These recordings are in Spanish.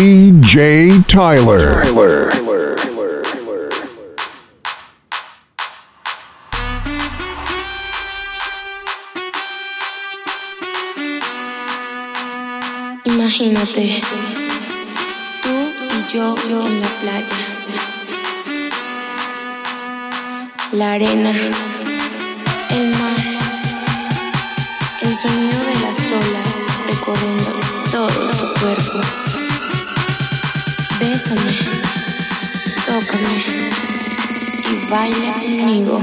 DJ Tyler. Tyler. Imagínate, tú y yo, yo en la playa. La arena, el mar, el sonido de las olas recorriendo todo tu cuerpo. Bésame, tócame y baila conmigo.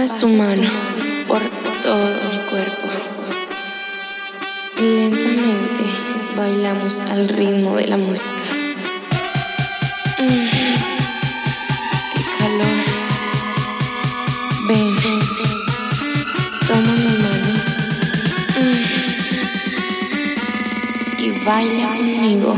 Pasa su mano por todo mi cuerpo. Y lentamente bailamos al ritmo de la música. Mm, qué calor. Ven, toma mi mano. Mm, y baila conmigo.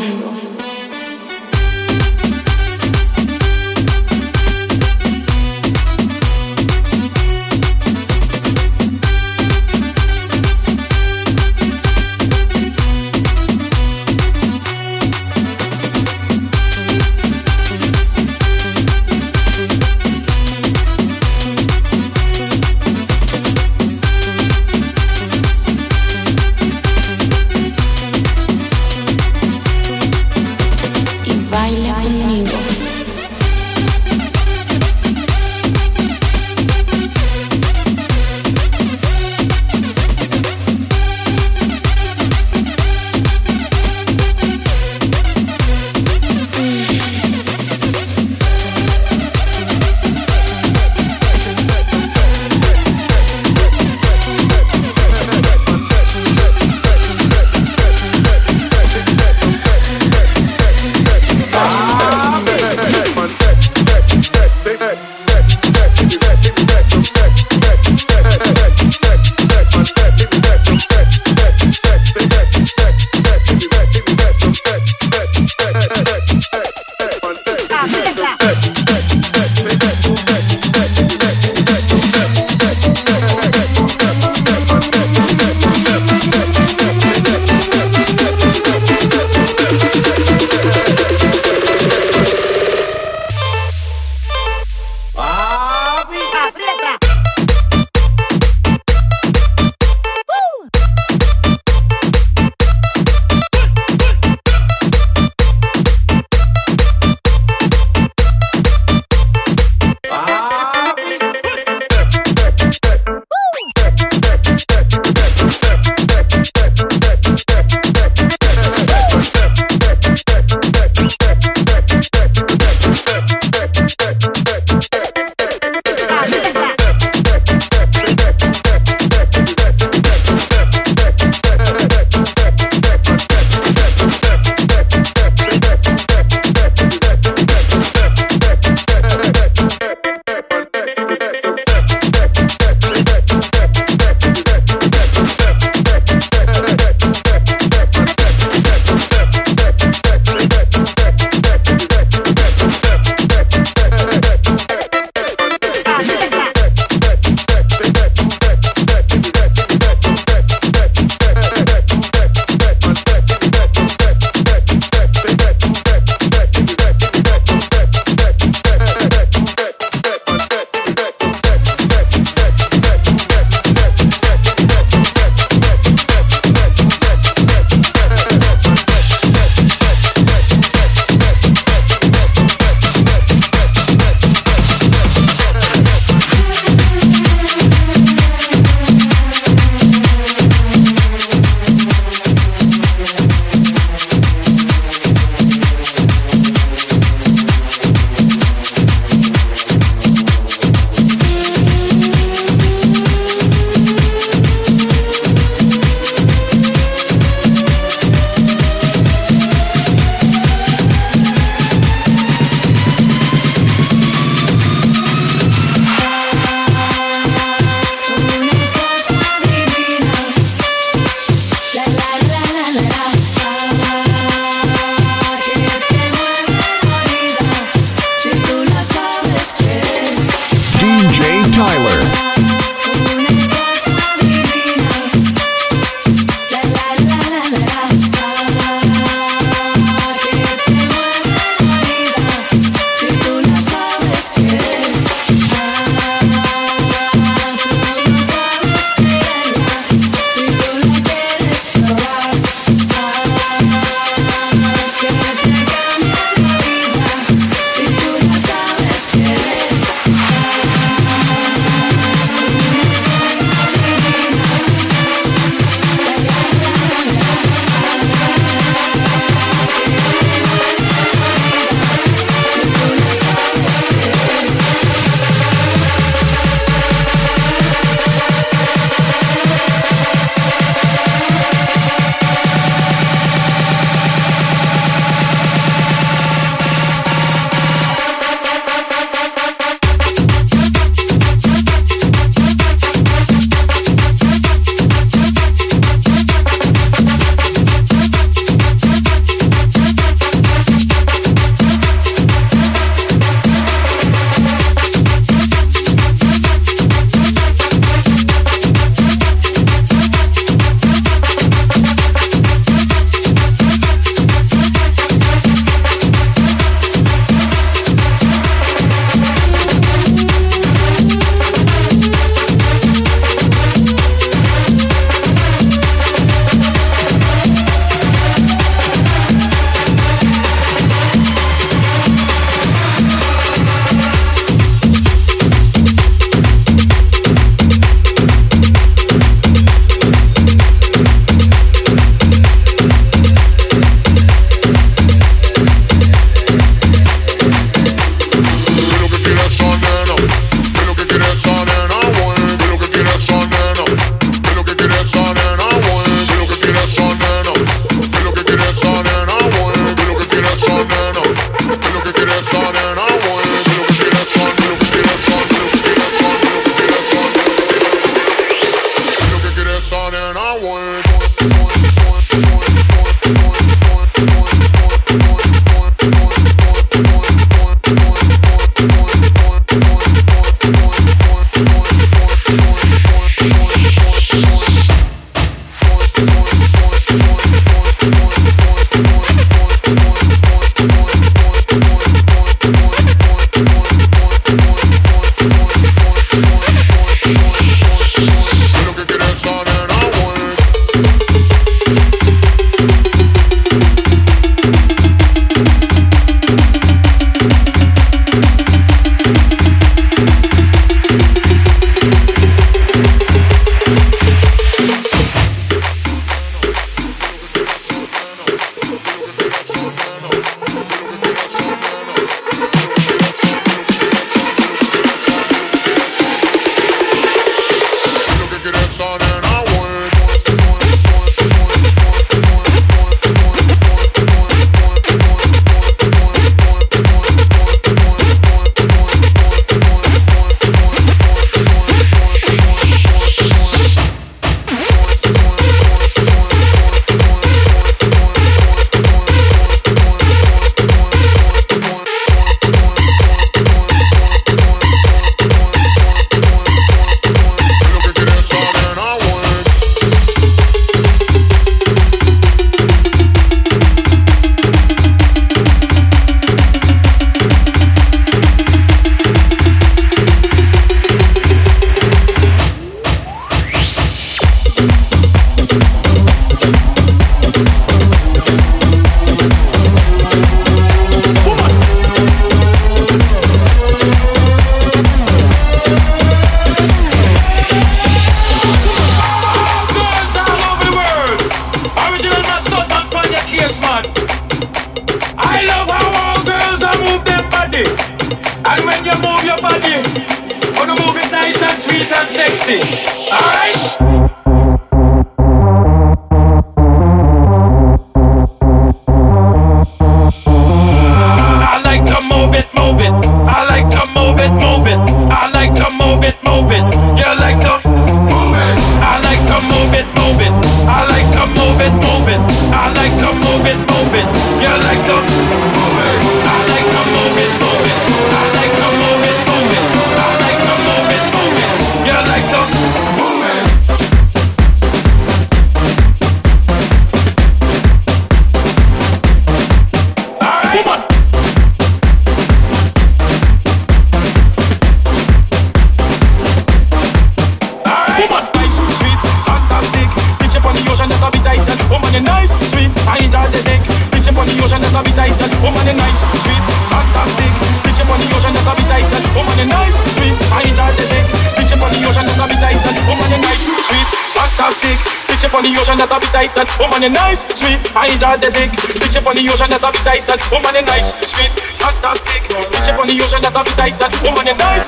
I. Bitch up on the ocean, that a be title. Woman, you nice, fantastic. Bitch up on the ocean, that a be title. Woman, you nice,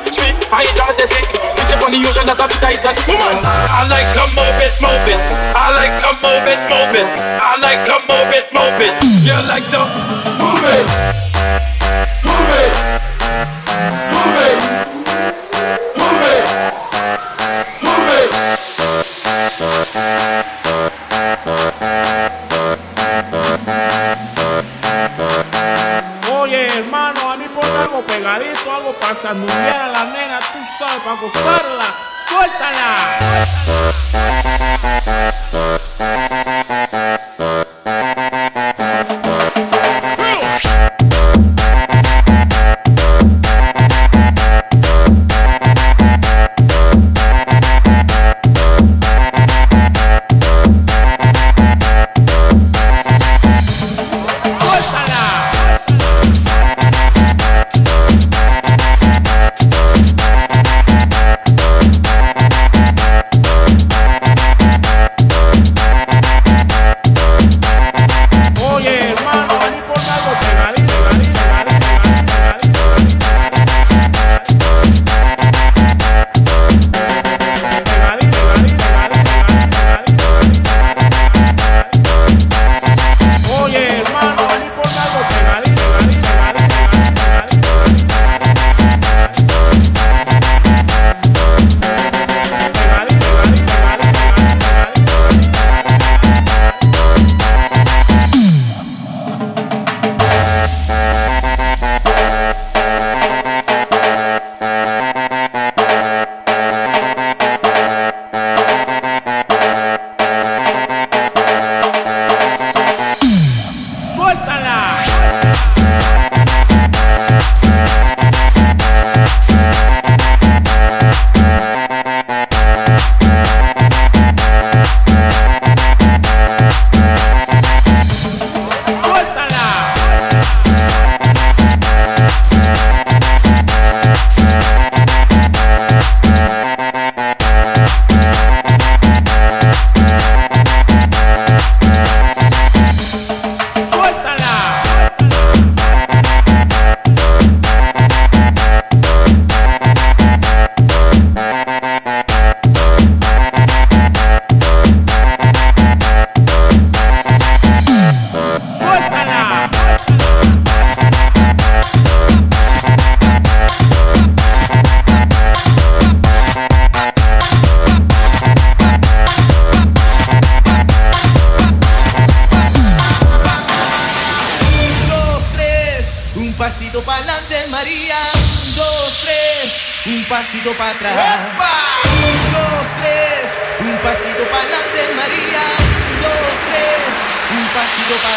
I the dick. Bitch up on the ocean, that a be title. Woman, I like to move it, move it. I like to move it, move it. I like to move it, move it. You like to move it, move it, pasando un día la nena, tú sabes, para gozarla, suéltala.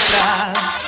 Atrás.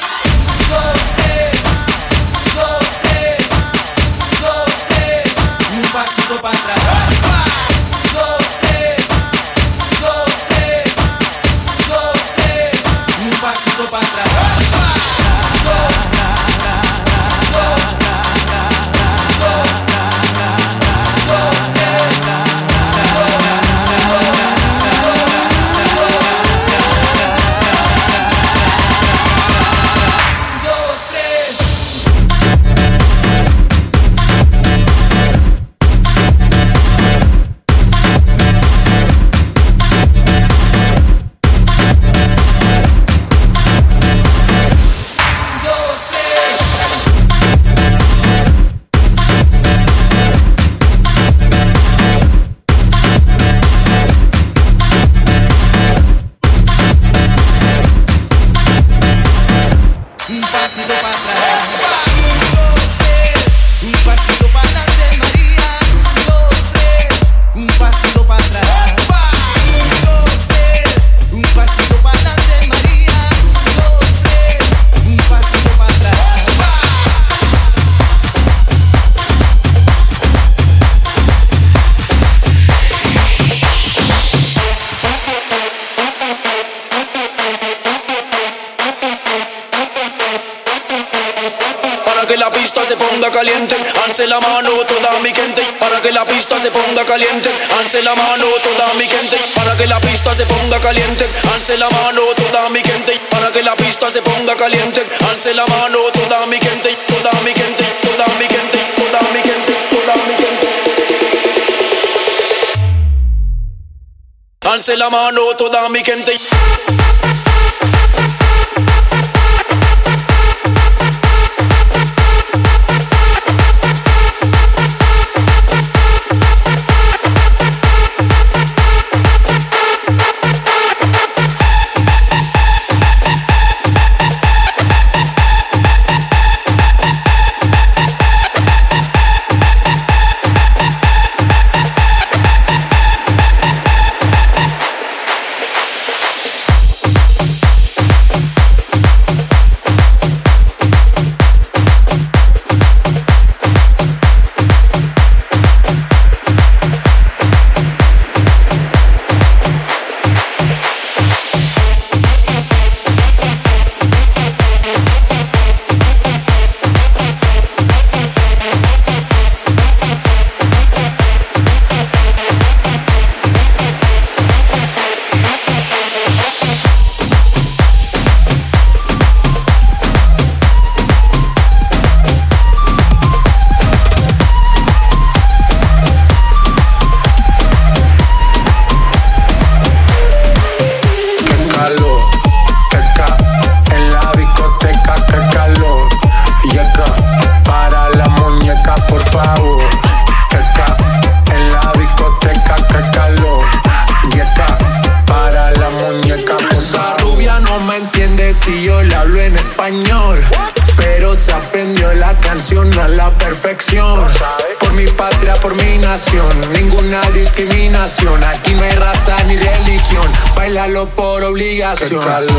Caliente. La mano toda mi gente para que la pista se ponga caliente. Alce la mano toda mi gente para que la pista se ponga caliente. Alce la mano toda mi gente para que la pista se ponga caliente. La mano toda mi gente, toda mi gente, toda mi gente, toda mi gente, toda la mano toda mi gente. aplicación.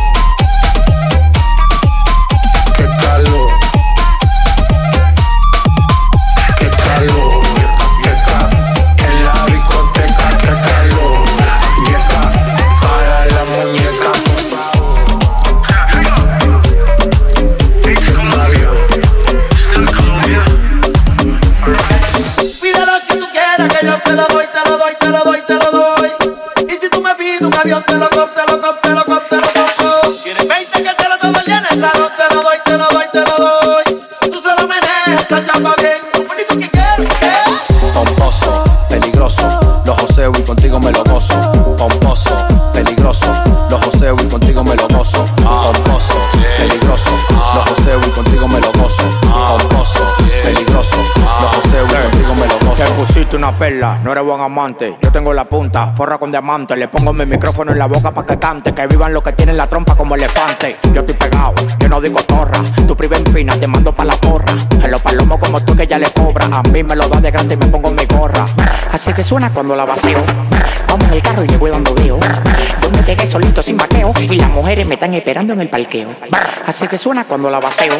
no eres buen amante. Yo tengo la punta, forra con diamante. Le pongo mi micrófono en la boca pa' que cante. Que vivan los que tienen la trompa como elefante. Yo estoy pegado, yo no digo torra. Tu priven fina, te mando pa' la porra. En los palomos como tú que ya le cobra. A mí me lo da de grande y me pongo mi gorra. Así que suena cuando la vacío. Vamos en el carro y le voy dando dio. Yo me pegué solito sin vaqueo. Y las mujeres me están esperando en el parqueo. Así que suena cuando la vacío.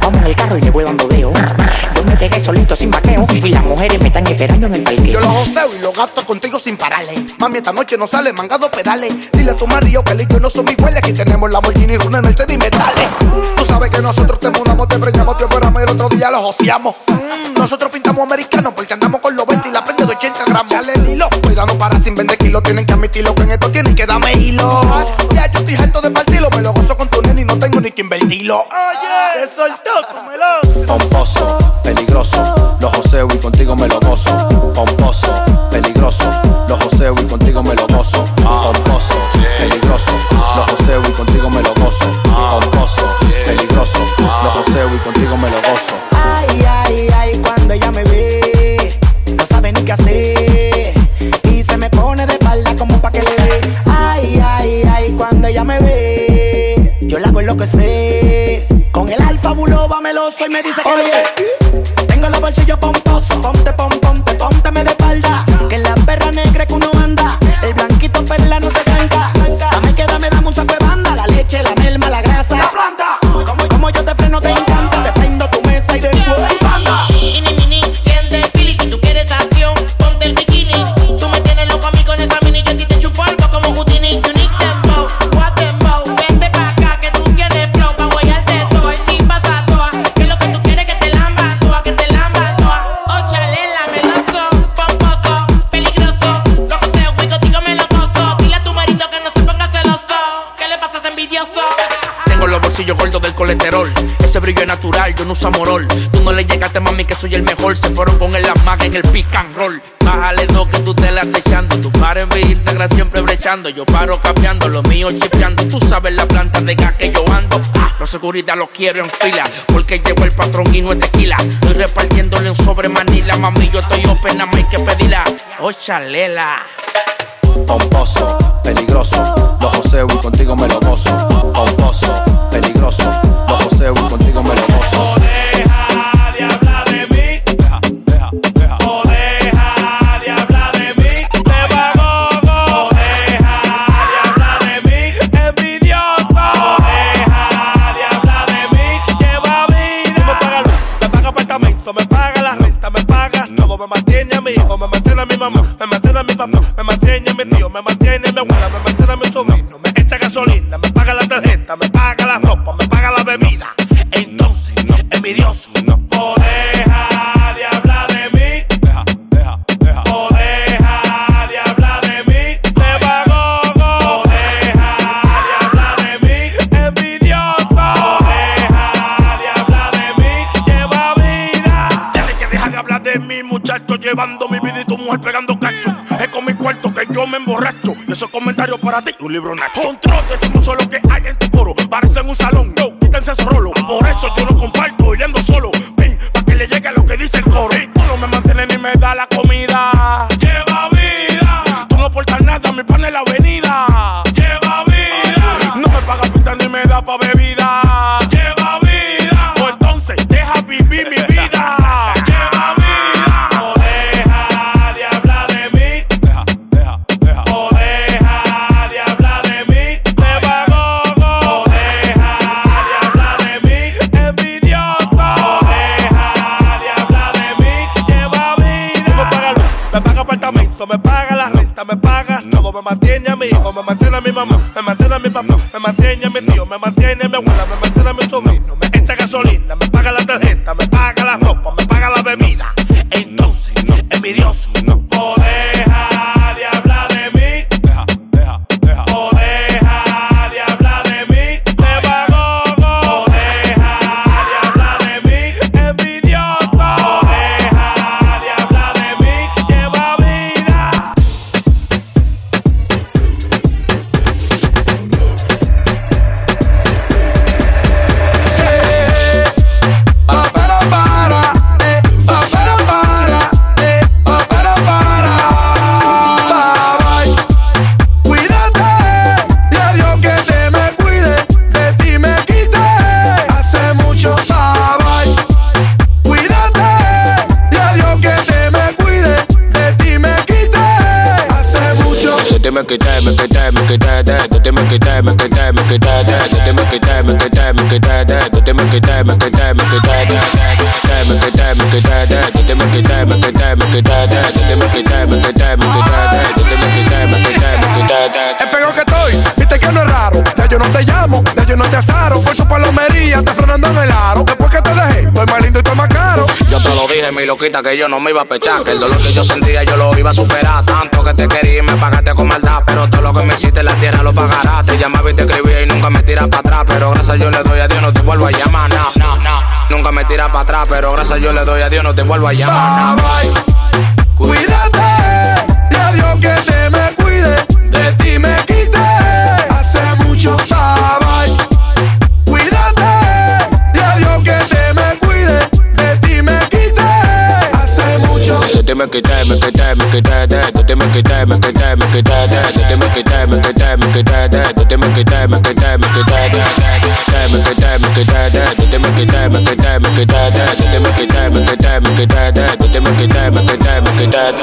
Vamos en el carro y le voy dando dio. Yo me pegué solito sin vaqueo. Y las mujeres me están esperando en el parqueo. Yo lo joseo y lo gasto contigo sin pararle. Mami, esta noche no sale mangado pedales. Dile a tu marido que el yo no son iguales. Aquí tenemos la Lamborghini, Runa, Mercedes y metales. Tú sabes que nosotros te mudamos, te preñamos, te operamos y el otro día los joseamos. Nosotros pintamos americanos porque andamos con los 20 y la prende de 80 gramos. Chale el hilo, cuidado para sin vender kilos. Tienen que admitirlo, que en esto tienen que darme hilo. Ya yo estoy harto de partirlo, me lo gozo con tu nene y no tengo ni que invertirlo. Oye, se soltó, cómelo. Pomposo, peligroso, lo joseo y contigo me lo gozo. Pomposo, peligroso, lo joseo y contigo me lo gozo. Pomposo, peligroso. Con el alfa buloba meloso y me dice que Oye. Tengo los bolsillos pomposos, ponte, pom, ponte, ponte, me de yo paro capeando, lo mío chipeando. Tú sabes la planta de gas que yo ando. Ah, los seguridad los quiero en fila, porque llevo el patrón y no es tequila. Estoy repartiéndole un sobre manila, mami, yo estoy open, nada hay que pedirla. Oh, chalela. Pomposo, peligroso, lo poseo y contigo me lo gozo. Pomposo, peligroso, lo poseo y contigo me lo gozo. Me mantiene metido, no. me mantiene, me. Esos comentarios para ti, un libro nacho. Control de este lo que hay en tu coro. Parecen un salón, no, quítense esos rolos. Por eso yo no comparto mantiene a mi hijo, me mantiene a mi mamá, me iba a pechar. Que el dolor que yo sentía yo lo iba a superar. Tanto que te quería y me pagaste con maldad. Pero todo lo que me hiciste en la tierra lo pagarás. Te llamaba y te escribía y nunca me tiras para atrás. Pero gracias yo le doy a Dios, no te vuelvo a llamar. No, no, no. Nunca me tiras para atrás. Pero gracias yo le doy a Dios, no te vuelvo a llamar. no. Cuídate, y a Dios que te me me quitas, me quitas, me quitas, no te me quitas, me quitas, me quitas, no te me quitas, me quitas, me quitas, no te me quitas, me quitas, me quitas, me quitas, me quitas, no te me quitas, me quitas, me quitas, no te me quitas, me quitas, me quitas, no te me quitas, me quitas, me quitas.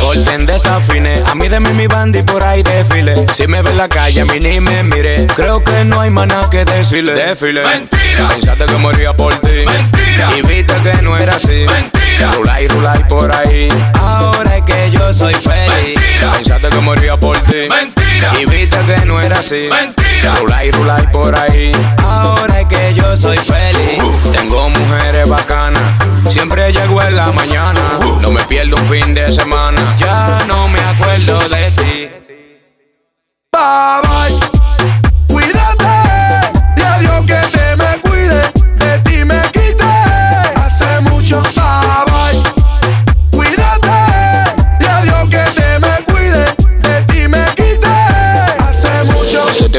Corten desafines, a mí de mí mi bandi por ahí desfile. Si me ve en la calle a mí ni me mire, creo que no hay maná que decirle. Desfile. Mentira. Pensaste que moría por ti. Mentira. Y viste que no era así. Mentira Rulay, rulay por ahí. Ahora es que yo soy feliz. Mentira. Pensaste que moría por ti. Mentira. Y viste que no era así. Mentira. Rulay, rulay por ahí. Ahora es que yo soy feliz. Tengo mujeres bacanas. Siempre llego en la mañana. No me pierdo un fin de semana. Ya no me acuerdo de ti. bye bye.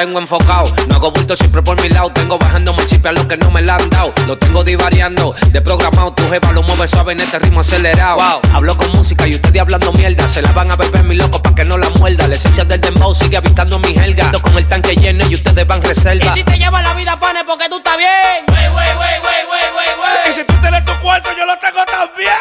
mantengo enfocado, no hago bulto siempre por mi lado. Tengo bajando el chip a los que no me la han dado. Lo tengo divariando, de programado. Tu jeva lo mueve suave en este ritmo acelerado. Wow, hablo con música y ustedes hablando mierda. Se la van a beber mi loco pa' que no la muerda. La esencia del dembow sigue habitando mi helga. Ando con el tanque lleno y ustedes van reserva. Y si te lleva la vida, pone porque tú estás bien. Wey, wey, wey, wey, wey, wey, Y wey. si tú tienes tu cuarto, yo lo tengo también.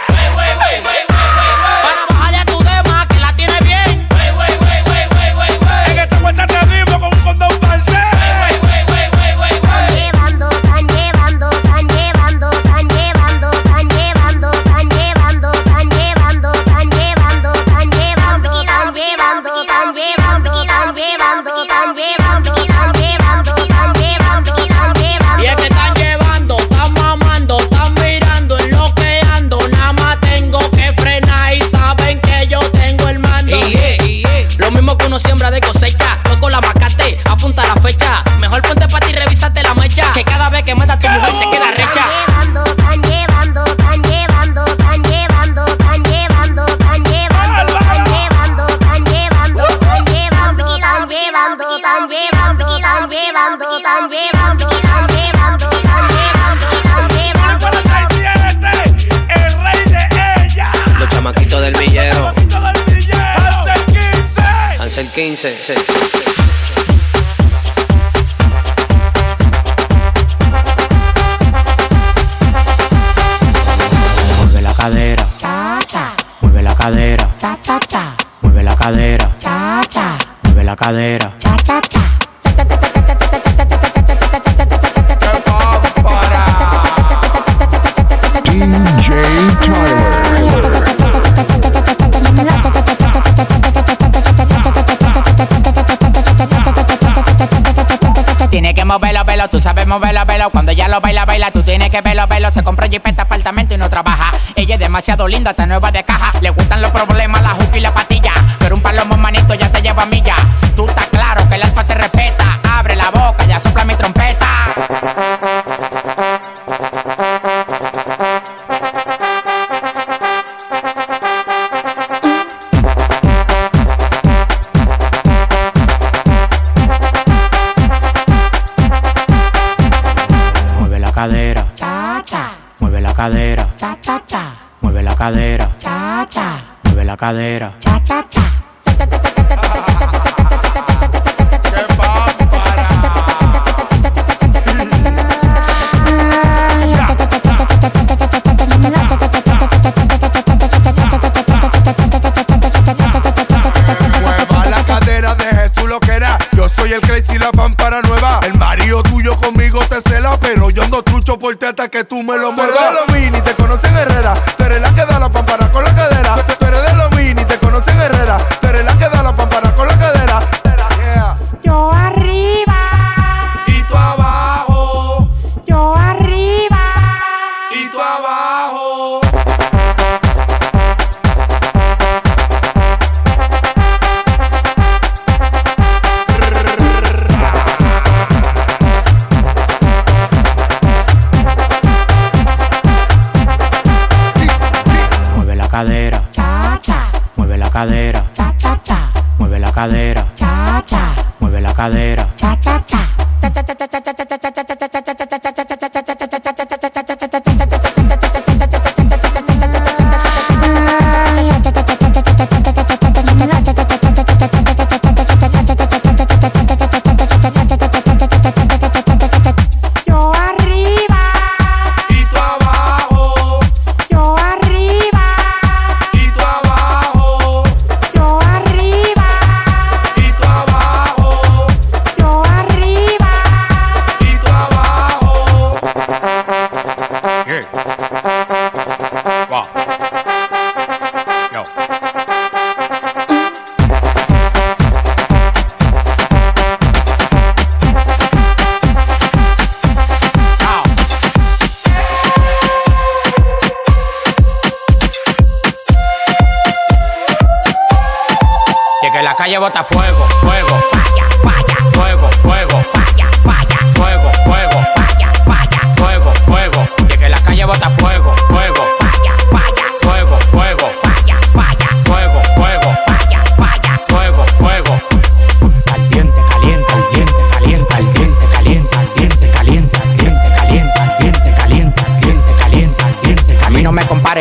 15. 6, Mueve la cadera. Cha, cha. Mueve la cadera. Cha, cha, cha. Mueve la cadera. Cha, cha. Mueve la cadera. Cha, cha, cha. Tú sabes moverlo, velo. Cuando ella lo baila, baila, tú tienes que verlo, velo. Se compra jipeta, apartamento y no trabaja. Ella es demasiado linda, está nueva de caja. Le gustan los problemas, la juca y la patilla. Pero un palomo manito ya te lleva a milla. Tú estás claro que el alfa se respeta. Abre la boca, ya sopla mi trompeta. Cha cha mueve la cadera, cha cha, mueve la cadera. cha cha cha. Mueva la cadera de Jesús lo que era. Yo soy el crazy, la pámpara nueva. El marido tuyo conmigo te cela, pero ti hasta que tú me lo muevas. Los mini, te conocen Herrera. Calle bota fuego,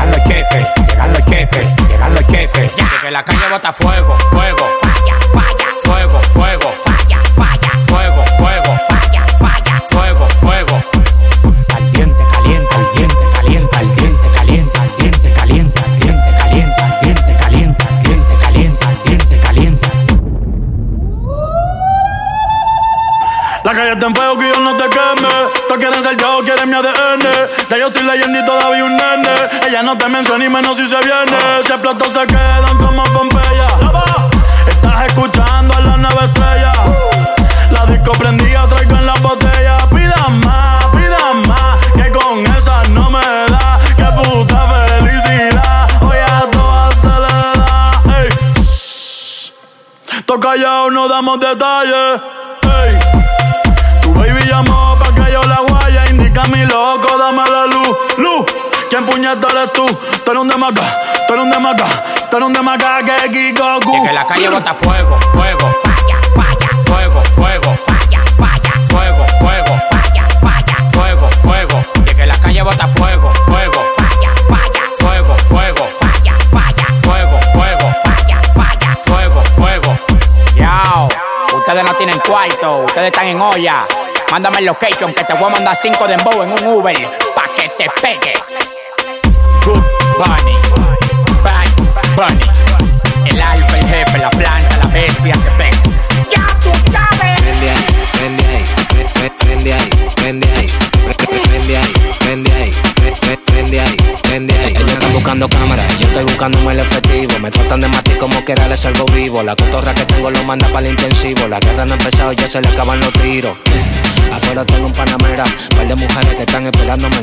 Llegan los cheques, llegan los cheques, llegan los cheques. Y que la calle bota fuego, fuego, Falla, falla, Todos quieren ser yo, quieren mi ADN. Ya yo soy leyenda y todavía un nene. Ella no te menciona y menos si se viene. Si explotó se quedan como Pompeya. Estás escuchando a la nueva estrella. La disco prendida, traigo en la botella. Pida más, pida más. Que con esa no me da. Que puta felicidad. Hoy a todas se le da. Ey. Toca callado, no damos detalles. Indica mi loco, dame la luz. Luz, ¿quién puñeta eres tú? Tú eres un demaca, tú eres un demaca, tú eres un demaca que Kikoku. Y que la calle bota fuego, fuego, falla, falla, fuego, fuego, falla, falla, fuego, fuego, falla, falla, fuego, fuego. Y que la calle bota fuego, fuego, falla, falla, fuego, fuego, falla, falla, fuego, fuego, falla, falla, fuego, fuego. Yao, ustedes no tienen cuarto, ustedes están en olla. Mándame el location que te voy a mandar cinco de embow en un Uber pa' que te pegue. Good Bunny, Bad Bunny. El alfa, el jefe, la planta, la bestia, te pegas. Ya tú sabes. Prende ahí, prende ahí, pre- pre- prende ahí, prende ahí, buscando cámaras, yo estoy buscándome el efectivo. Me tratan de matar como que era les salvo vivo. La cotorra que tengo lo manda para el intensivo. La guerra no ha empezado, ya se le acaban los tiros. Afuera tengo un panamera, par de mujeres que están esperándome.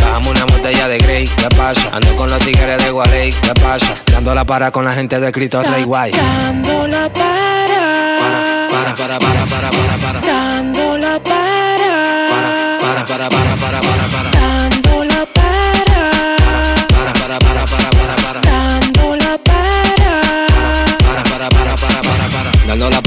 Bajamos una botella de Grey, ¿qué pasa? Ando con los tigres de Gualey, ¿qué pasa? Dando la para con la gente de Cristo Rey Guay. Dando la para, Para, para, para, para, para, para. dando la para, Para, para, para, para, para, para.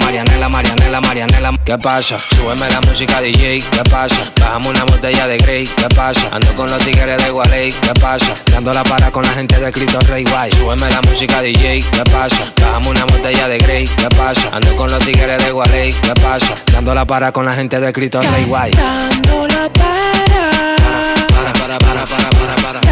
Marianela, Marianela, Marianela. ¿Qué pasa? Súbeme la música DJ, ¿qué pasa? Bajamos una botella de Grey, ¿qué pasa? Ando con los tigres de Gualey, ¿qué pasa? Dando la para con la gente de Cristo Rey Guay. Súbeme la música DJ, ¿qué pasa? Bajamos una botella de Grey, ¿qué pasa? Ando con los tigres de Gualey, ¿qué pasa? Dando la para con la gente de Cristo Rey Guay. Dando la para, Para, para, para, para, para, para.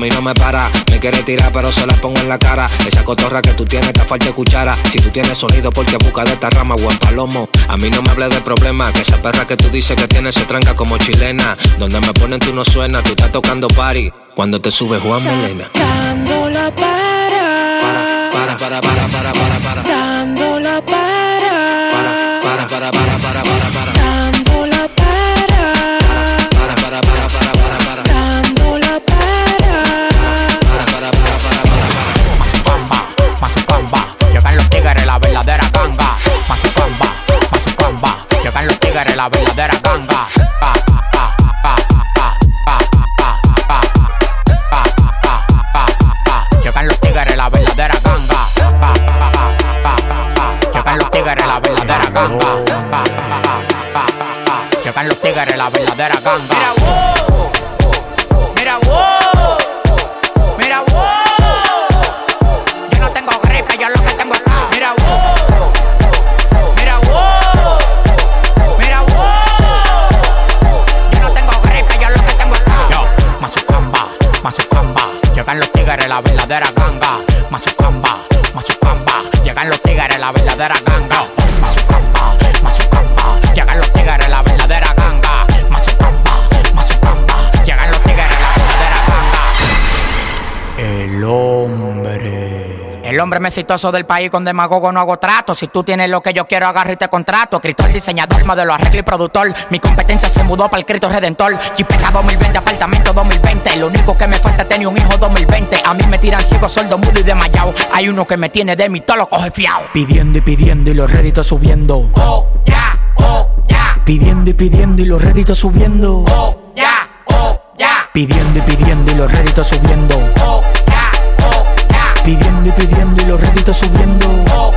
Mí no me para. Me quiere tirar, pero se la pongo en la cara. Esa cotorra que tú tienes está falta cuchara. Si tú tienes sonido, porque busca de esta rama, buen palomo. A mí no me hables de problema. Que esa perra que tú dices que tienes se tranca como chilena. Donde me ponen tú no suena, tú estás tocando party. Cuando te sube Juan Melena. Dando la para, Para, para, para, para, para, para. dando la para, Para, para, para, para, para, para. dando la la verdadera ganga. Pa, pa, pa, pa, pa, pa, pa, pa, pa, pa, pa. Llegan los tigres, la verdadera ganga. Pa, pa, pa, pa, pa. Llegan los tigres, la verdadera ganga. Pa, pa, pa, pa, pa. Llegan los tigres, la verdadera ganga. Hombre. Más exitoso del país con demagogo no hago trato. Si tú tienes lo que yo quiero, agarro y te contrato. Escritor, diseñador, modelo, arreglo y productor. Mi competencia se mudó para el Cristo Redentor. Jipeta 2020, apartamento 2020. Lo único que me falta es tener un hijo 2020. A mí me tiran ciego, sordo, mudo y desmayado. Hay uno que me tiene de mí, todo lo coge fiao. Pidiendo y pidiendo y los réditos subiendo. Oh, ya, oh, ya. Pidiendo y pidiendo y los réditos subiendo. Oh, ya, oh, ya. Pidiendo y pidiendo y los réditos subiendo. Oh, ya, oh. Pidiendo y pidiendo y los réditos subiendo. Oh,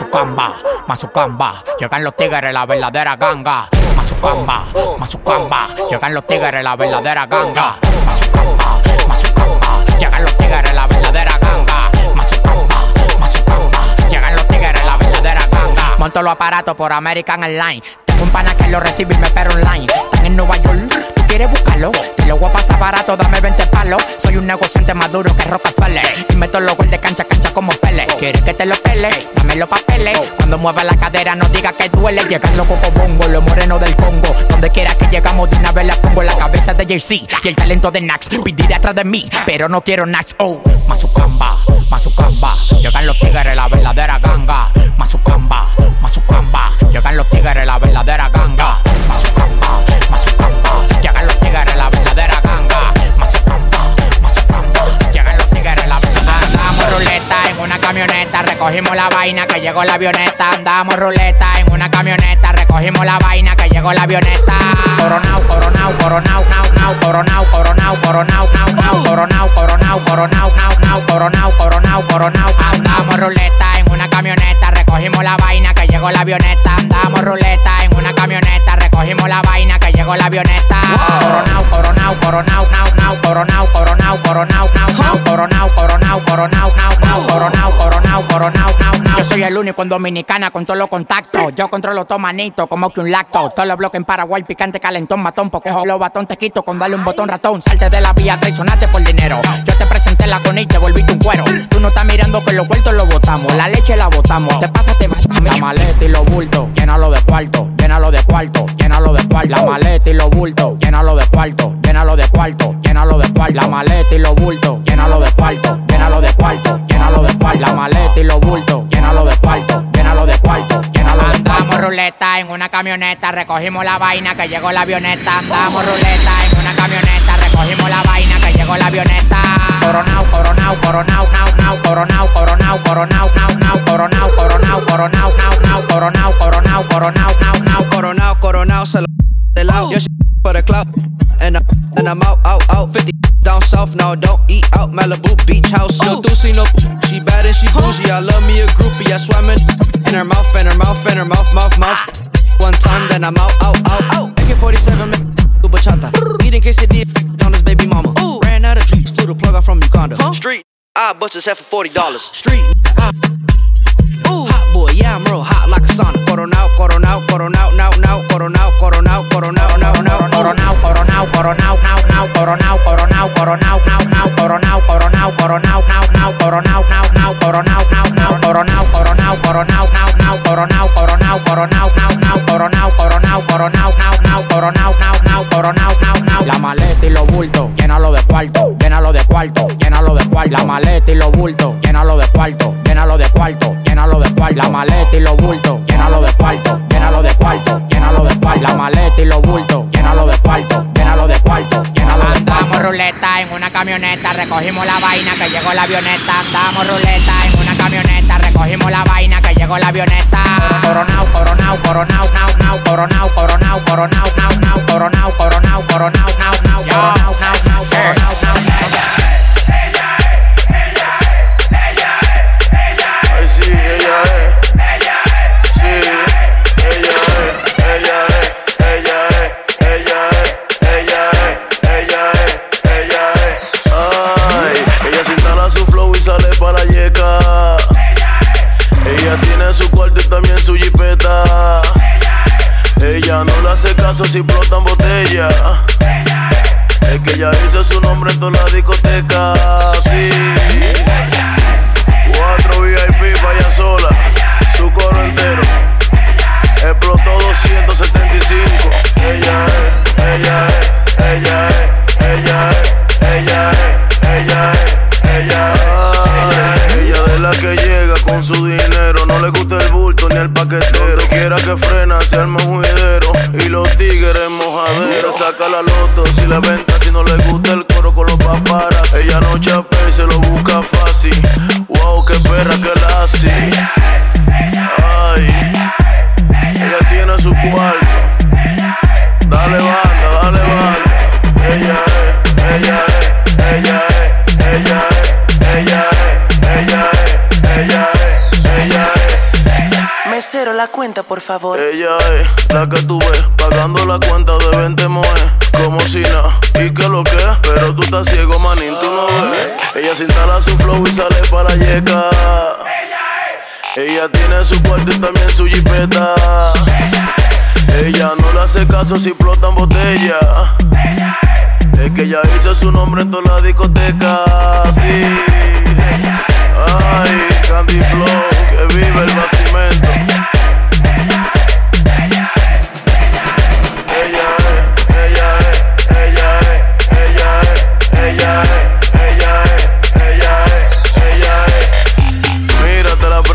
Mazucamba, Mazucamba, llegan los tigres, la verdadera ganga. Mazucamba, Mazucamba, llegan los tigres, la verdadera ganga. Mazucamba, Mazucamba, llegan los tigres, la verdadera ganga. Mazucamba, Mazucamba, llegan los tigres, la verdadera ganga. Monto los aparatos por American Airlines. Tengo un pana que lo recibe y me espera online. Están en Nueva York, quieres buscarlo. Te lo voy a pasar barato, dame 20 palos. Soy un negociante más duro que Rockefeller. Y meto los gol de cancha, cancha como Pele. ¿Quieres que te lo pele? Dame los papeles. Cuando mueva la cadera, no diga que duele. Llegan los cocobongos, los morenos del Congo. Donde quiera que llegamos, de una vez la pongo la cabeza de JC y el talento de Nax. Pediré atrás de mí, pero no quiero Nax. Oh, Mazucamba, Mazucamba. Llegan los tigres, la verdadera ganga. Mazucamba, Mazucamba. Llegan los tigres, la verdadera ganga. Mazucamba, Mazucamba. Tigres, la verdadera ganga. Mazucamba, Mazucamba. Llegan los tigres, la verdadera Andamos ruleta en una camioneta, recogimos la vaina que llegó la avioneta. Andamos ruleta en una camioneta, recogimos la vaina que llegó la avioneta. Coronao, coronao, coronao, nao, nao, coronao, coronao, coronao, nao, nao, coronao, coronao, coronao, nao, nao, coronao, coronao, coronao. Andamos ruleta en una camioneta, recogimos la vaina que llegó la avioneta. Andamos ruleta en una camioneta, recogimos la vaina que llegó la avioneta. Coronao, coronao, coronao, nao, nao, coronao, coronao, coronao, nao, nao, coronao, coronao, coronao, nao, nao, coronao, coronao, coronao, nao, nao. Yo soy el único en Dominicana con todos los contactos. Yo controlo todo manito, como que un lacto. Todos los bloques en Paraguay, picante, calentón, matón, porque los batón te quito con darle un botón ratón. Salte de la vía, traicionaste por dinero. Yo te presenté la con y te volviste un cuero. Tú no estás mirando que los vueltos los botamos. La leche la botamos. Te pasaste la maleta y los bultos. Llénalo de cuarto, llénalo de cuarto, llénalo de cuarto. La maleta y los bultos. Llénalo de cuarto, llénalo de cuarto, llénalo de cuarto. La maleta y los bultos. Llénalo de cuarto, llénalo de cuarto, llénalo de cuarto. La maleta y los bultos. Llénalo de cuarto, llénalo de cuarto, ruleta en una camioneta, recogimos la vaina que llegó la avioneta. Andamos ruleta en una camioneta, recogimos la vaina que llegó la avioneta. Coronao, coronao, coronao, nao, nao, coronao, coronao, coronao, nao, nao, coronao, coronao, coronao, nao, nao, coronao, coronao, coronao, nao, nao. Coronao, coronao, se lo de lado. Yo shit for the club. And, I, and I'm out, out, out. 50 down south, now don't eat out. Malibu beach house. Yo, oh. Deucey, no She bad and she bougie. I love me a groupie. I swam in, in her mouth, and her mouth, and her mouth, mouth, mouth. One time, then I'm out, out, out, out. AK 47, man, bachata. Eating quesadilla on his baby mama. Ran out of trees, flew the plug out from Uganda. Street, I butch his head for $40. Street, I boy, yeah, I'm real hot like a sauna. Coronao, coronao, coronao, now, now, coronao, coronao, coronao, now, now. Coronao, coronao, coronao, now, now, coronao, coronao, coronao, now, now, coronao, coronao, coronao, now, now, coronao, now, now, coronao, now, now, coronao, coronao, coronao, now, now, coronao, coronao, coronao, now, now, coronao, coronao, coronao, now, now, coronao, now, now, coronao, now, now. La maleta y los bultos, llénalo de cuarto, llénalo de cuarto, llénalo de cuarto. La maleta y los bultos, llénalo de cuarto, llénalo de cuarto, llénalo de cuarto. La maleta y los bultos, llénalo de cuarto, llénalo de cuarto, llénalo de cuarto. La maleta y los bultos, llénalo de cuarto, llénalo de cuarto, llénalo de cuarto. Andamos ruleta en una camioneta, recogimos la vaina que llegó la avioneta. Andamos ruleta en una camioneta, recogimos la vaina que llegó la avioneta. Coronao, coronao, coronao, nao, nao, coronao, coronao, coronao, nao, nao, coronao, coronao, coronao, nao, nao, coronao, nao, nao, hace caso si explotan botellas. Es que ella hizo su nombre en toda la discoteca. Sí. Cuatro VIP ella sola, su coro entero. Explotó 275. Ella es, ella es, ella es, ella es, ella es, ella es, ella es. Ella de la que llega con su dinero. No le gusta el bulto ni el paquetero. Quiera que frena, se arma un juidero. Y los tigres mojadero. Saca la loto si la venta, si no le gusta el coro con los papás. mucha pay, se lo busca fácil. Wow, qué perra que la hace. Ay, ella tiene su cuarto. La cuenta, por favor. Ella es la que tú ves, pagando la cuenta de 20 moes, como si nada, y que lo que, pero tú estás ciego, manín, tú no ves. Ella se instala su flow y sale para yeca. Ella tiene su cuarto y también su jipeta. Ella no le hace caso si explotan botella. Es que ella hizo su nombre en toda la discoteca. Sí. Ay, Candy Flow, que vive el bastimento.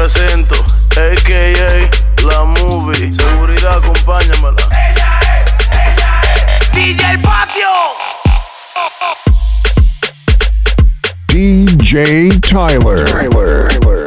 Presento, AKA La Movie. Seguridad, acompáñamela. DJ Patio. DJ Tyler. Tyler.